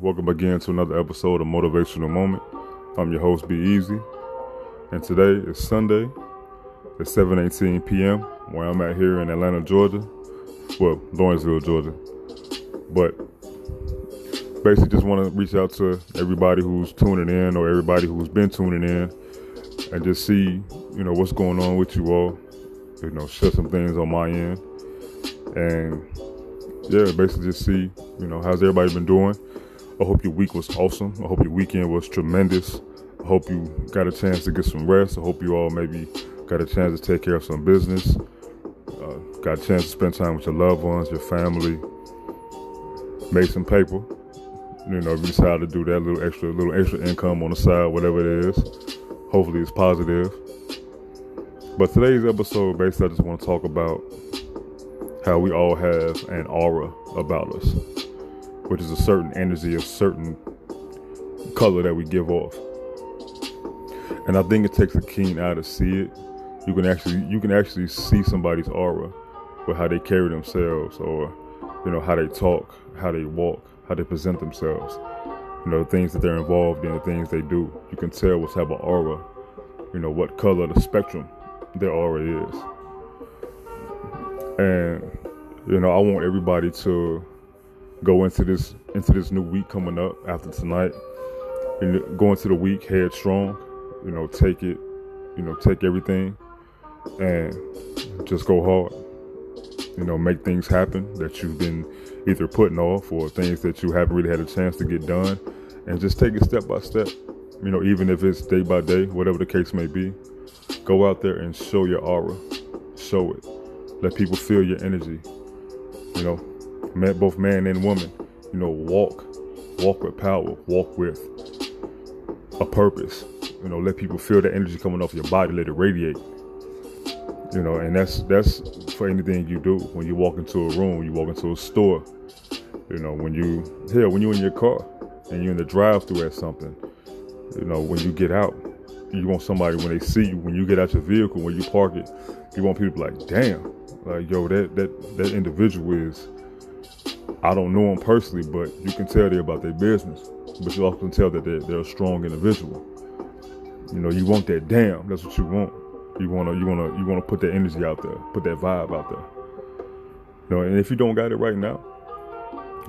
Welcome again to another episode of Motivational Moment. I'm your host, Be Easy, and today is Sunday at 7:18 p.m. where I'm at here in Atlanta, Georgia. Well, Lawrenceville, Georgia. But basically, just want to reach out to everybody who's tuning in or everybody who's been tuning in, and just see, you know, what's going on with you all. You know, share some things on my end, and yeah, basically just see, you know, how's everybody been doing. I hope your week was awesome. I hope your weekend was tremendous. I hope you got a chance to get some rest. I hope you all maybe got a chance to take care of some business. Uh, got a chance to spend time with your loved ones, your family. Made some paper. You know, if you decide to do that little extra, little extra income on the side, whatever it is. Hopefully, it's positive. But today's episode, basically, I just want to talk about how we all have an aura about us which is a certain energy, a certain color that we give off. And I think it takes a keen eye to see it. You can actually you can actually see somebody's aura with how they carry themselves or you know how they talk, how they walk, how they present themselves. You know, the things that they're involved in, the things they do. You can tell what type of aura, you know, what color the spectrum their aura is. And you know, I want everybody to go into this into this new week coming up after tonight. And go into the week headstrong, you know, take it, you know, take everything and just go hard. You know, make things happen that you've been either putting off or things that you haven't really had a chance to get done. And just take it step by step. You know, even if it's day by day, whatever the case may be, go out there and show your aura. Show it. Let people feel your energy. You know, both man and woman, you know, walk, walk with power, walk with a purpose. You know, let people feel the energy coming off your body, let it radiate. You know, and that's that's for anything you do. When you walk into a room, you walk into a store. You know, when you here, when you're in your car and you're in the drive-through at something. You know, when you get out, you want somebody when they see you, when you get out your vehicle, when you park it, you want people like, damn, like yo, that that that individual is I don't know them personally, but you can tell they're about their business. But you also can tell that they're, they're a strong individual. You know, you want that damn. That's what you want. You wanna, you wanna, you wanna put that energy out there, put that vibe out there. You know, and if you don't got it right now,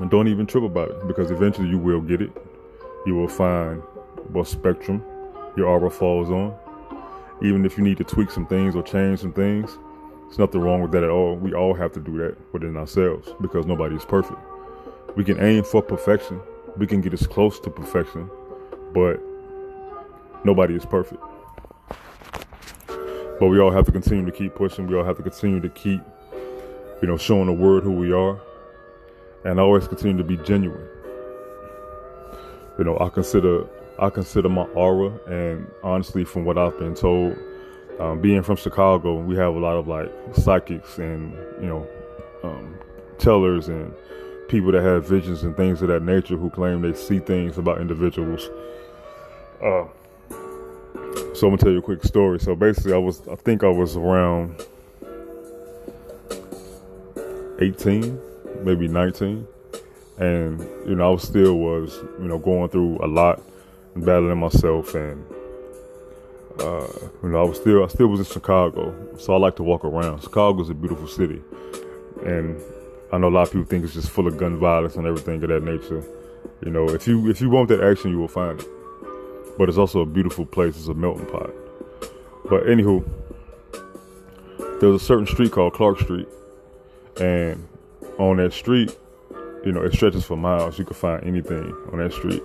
don't even trip about it because eventually you will get it. You will find what spectrum your aura falls on. Even if you need to tweak some things or change some things, there's nothing wrong with that at all. We all have to do that within ourselves because nobody is perfect. We can aim for perfection. We can get as close to perfection, but nobody is perfect. But we all have to continue to keep pushing. We all have to continue to keep, you know, showing the world who we are, and always continue to be genuine. You know, I consider I consider my aura, and honestly, from what I've been told, um, being from Chicago, we have a lot of like psychics and you know um, tellers and people that have visions and things of that nature who claim they see things about individuals. Uh, so I'm gonna tell you a quick story. So basically, I was I think I was around 18, maybe 19, and you know I still was you know going through a lot, battling myself and uh, you know, I was still I still was in Chicago, so I like to walk around. Chicago is a beautiful city, and I know a lot of people think it's just full of gun violence and everything of that nature. You know, if you if you want that action, you will find it. but it's also a beautiful place. It's a melting pot. But anywho, there's a certain street called Clark Street, and on that street, you know, it stretches for miles. You can find anything on that street.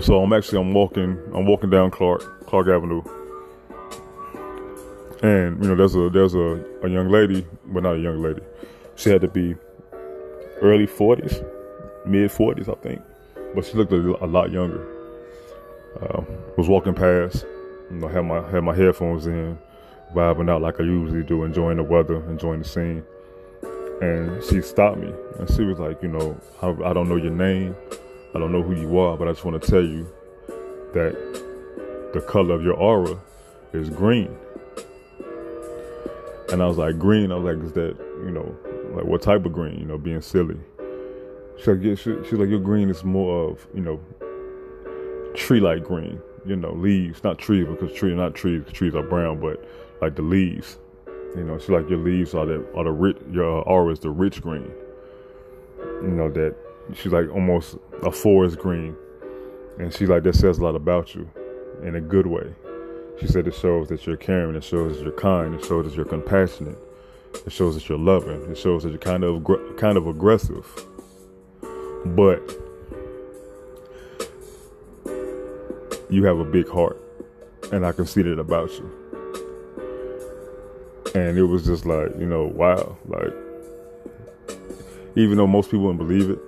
So I'm actually I'm walking I'm walking down Clark Clark Avenue, and you know there's a there's a, a young lady, but not a young lady. She had to be early 40s, mid 40s, I think, but she looked a, a lot younger. Uh, was walking past, you know, had my had my headphones in, vibing out like I usually do, enjoying the weather, enjoying the scene. And she stopped me, and she was like, you know, I, I don't know your name, I don't know who you are, but I just want to tell you that the color of your aura is green. And I was like, green. I was like, is that, you know, like what type of green? You know, being silly. She's like, yeah, she, she's like, your green is more of, you know, tree-like green. You know, leaves, not trees because trees, are not trees. Trees are brown, but like the leaves. You know, she's like your leaves are the are the rich. Your aura is the rich green. You know that she's like almost a forest green, and she's like that says a lot about you, in a good way. She said it shows that you're caring, it shows that you're kind, it shows that you're compassionate, it shows that you're loving, it shows that you're kind of kind of aggressive. But you have a big heart, and I can see that about you. And it was just like, you know, wow, like even though most people wouldn't believe it,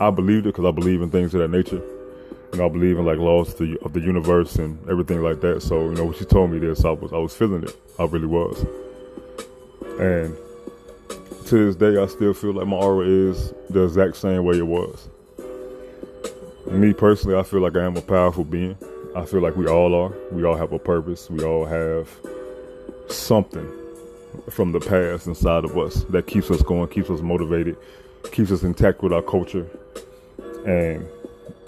I believed it because I believe in things of that nature and I believe in like laws of the, of the universe and everything like that. So you know, when she told me this, I was I was feeling it. I really was. And to this day, I still feel like my aura is the exact same way it was. Me personally, I feel like I am a powerful being. I feel like we all are. We all have a purpose. We all have something from the past inside of us that keeps us going, keeps us motivated, keeps us intact with our culture, and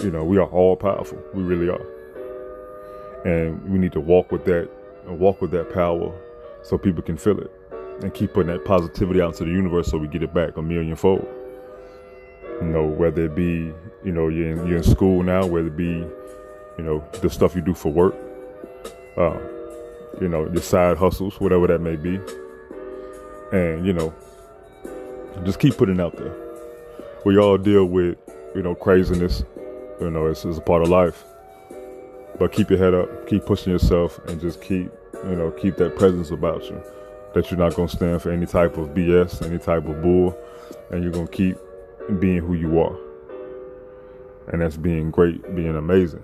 you know, we are all powerful. We really are. And we need to walk with that and walk with that power so people can feel it and keep putting that positivity out into the universe so we get it back a million fold. You know, whether it be, you know, you're in, you're in school now, whether it be, you know, the stuff you do for work, uh, you know, your side hustles, whatever that may be. And, you know, just keep putting out there. We all deal with, you know, craziness, you know, it's, it's a part of life. But keep your head up, keep pushing yourself, and just keep, you know, keep that presence about you. That you're not gonna stand for any type of BS, any type of bull, and you're gonna keep being who you are. And that's being great, being amazing.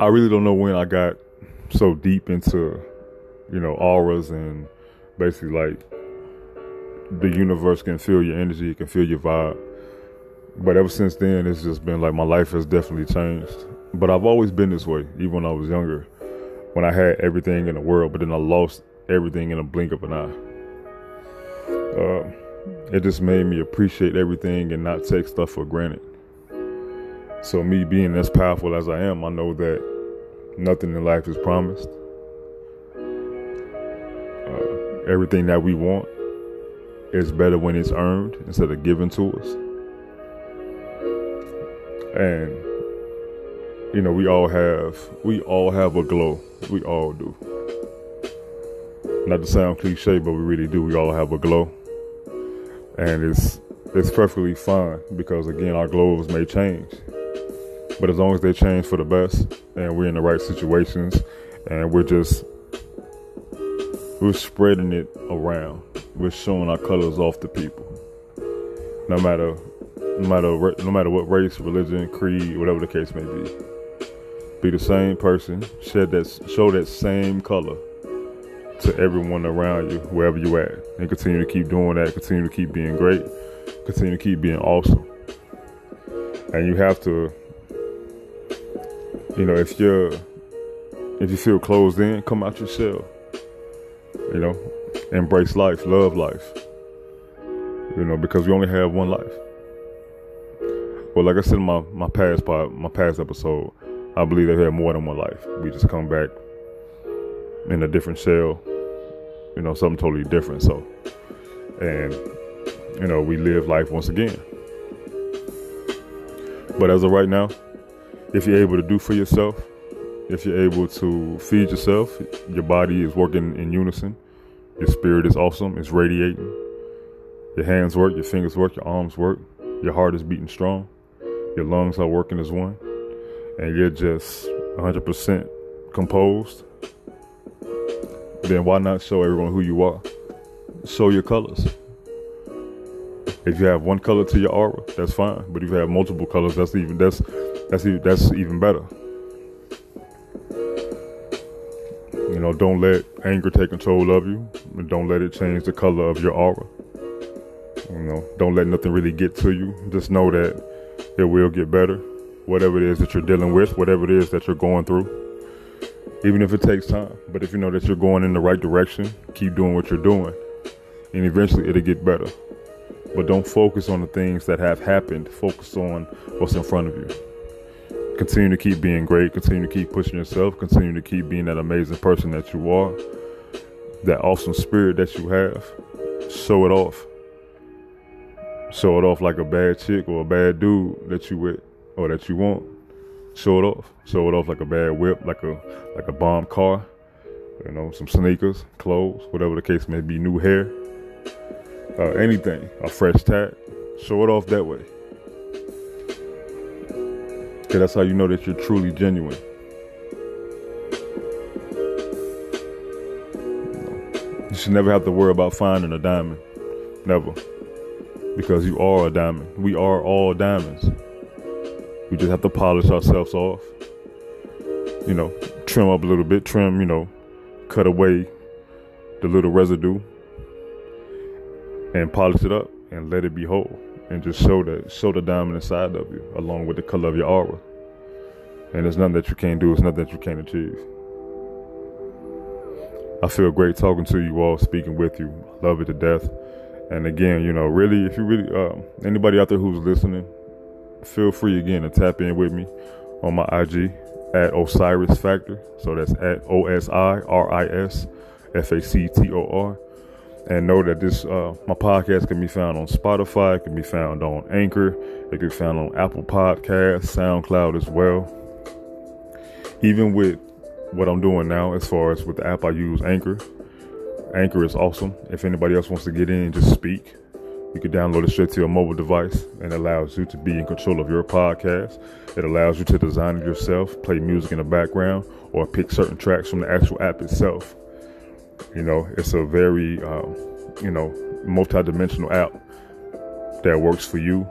I really don't know when I got so deep into, you know, auras and basically like the universe can feel your energy, it can feel your vibe but ever since then, it's just been like my life has definitely changed. But I've always been this way, even when I was younger, when I had everything in the world, but then I lost everything in a blink of an eye. Uh, it just made me appreciate everything and not take stuff for granted. So, me being as powerful as I am, I know that nothing in life is promised. Uh, everything that we want is better when it's earned instead of given to us. And you know, we all have we all have a glow. We all do. Not to sound cliche, but we really do. We all have a glow. And it's it's perfectly fine because again our glows may change. But as long as they change for the best and we're in the right situations and we're just we're spreading it around. We're showing our colors off to people. No matter no matter no matter what race, religion, creed, whatever the case may be. Be the same person, shed that show that same color to everyone around you, wherever you at, and continue to keep doing that. Continue to keep being great. Continue to keep being awesome. And you have to, you know, if you're if you feel closed in, come out your shell. You know, embrace life, love life. You know, because we only have one life. Well, like I said in my, my past part, my past episode, I believe that we have more than one life. We just come back in a different shell, you know, something totally different. So, and you know, we live life once again. But as of right now, if you're able to do for yourself, if you're able to feed yourself, your body is working in unison. Your spirit is awesome, it's radiating. Your hands work, your fingers work, your arms work. Your heart is beating strong. Your lungs are working as one. And you're just 100% composed. Then why not show everyone who you are? Show your colors. If you have one color to your aura, that's fine. But if you have multiple colors, that's even that's that's even, that's even better. You know, don't let anger take control of you. Don't let it change the color of your aura. You know, don't let nothing really get to you. Just know that it will get better. Whatever it is that you're dealing with, whatever it is that you're going through, even if it takes time. But if you know that you're going in the right direction, keep doing what you're doing, and eventually it'll get better. But don't focus on the things that have happened. Focus on what's in front of you. Continue to keep being great. Continue to keep pushing yourself. Continue to keep being that amazing person that you are. That awesome spirit that you have. Show it off. Show it off like a bad chick or a bad dude that you with or that you want. Show it off. Show it off like a bad whip, like a like a bomb car. You know, some sneakers, clothes, whatever the case may be, new hair uh, anything, a fresh tat, show it off that way. Cause that's how you know that you're truly genuine. You should never have to worry about finding a diamond. Never. Because you are a diamond. We are all diamonds. We just have to polish ourselves off. You know, trim up a little bit, trim, you know, cut away the little residue and polish it up and let it be whole and just show the show the diamond inside of you along with the color of your aura. And there's nothing that you can't do, it's nothing that you can't achieve. I feel great talking to you all, speaking with you. Love it to death. And again, you know, really, if you really, um, anybody out there who's listening, feel free again to tap in with me on my IG at Osiris Factor. So that's at O S I R I S F A C T O R and know that this uh, my podcast can be found on Spotify, it can be found on Anchor, it can be found on Apple Podcasts, SoundCloud as well. Even with what I'm doing now, as far as with the app I use, Anchor. Anchor is awesome. If anybody else wants to get in and just speak, you can download it straight to your mobile device and allows you to be in control of your podcast. It allows you to design it yourself, play music in the background, or pick certain tracks from the actual app itself. You know, it's a very, um, you know, multi-dimensional app that works for you.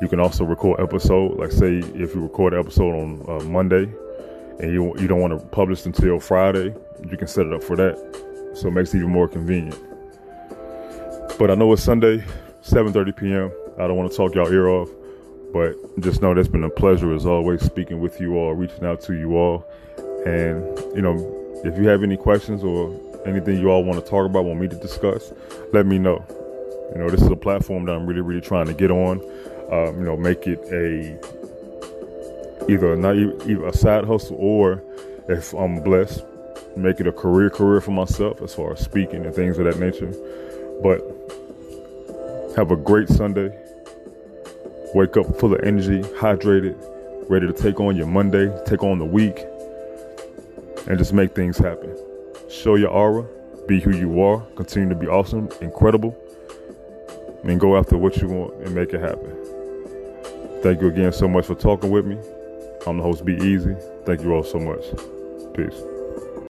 You can also record episode. Like say, if you record an episode on uh, Monday and you you don't want to publish until Friday, you can set it up for that. So it makes it even more convenient. But I know it's Sunday, 7:30 p.m. I don't want to talk y'all ear off, but just know that's been a pleasure as always speaking with you all, reaching out to you all, and you know, if you have any questions or anything you all want to talk about, want me to discuss, let me know. You know, this is a platform that I'm really, really trying to get on. Um, you know, make it a either not even a side hustle or if I'm blessed, make it a career career for myself as far as speaking and things of that nature. But have a great Sunday. Wake up full of energy, hydrated, ready to take on your Monday, take on the week, and just make things happen. Show your aura, be who you are, continue to be awesome, incredible, and go after what you want and make it happen. Thank you again so much for talking with me. I'm the host, Be Easy. Thank you all so much. Peace.